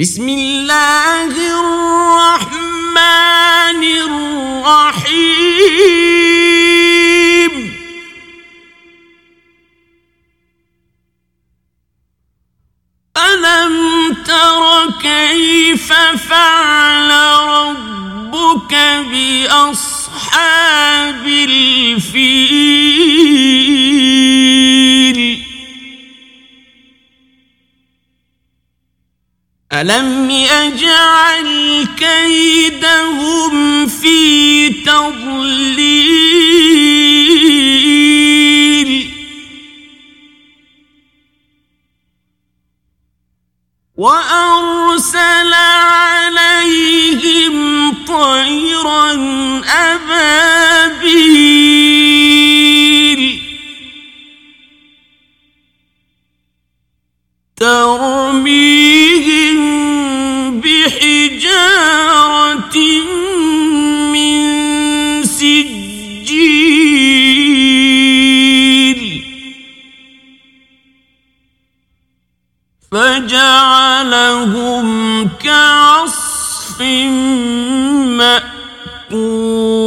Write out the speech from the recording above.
بسم الله الرحمن الرحيم. ألم تر كيف فعل ربك بأصحاب ألم يجعل كيدهم في تضليل؟ وأرسل عليهم طيرا أبابيل. ترميهم فجعلهم كعصف مأكول.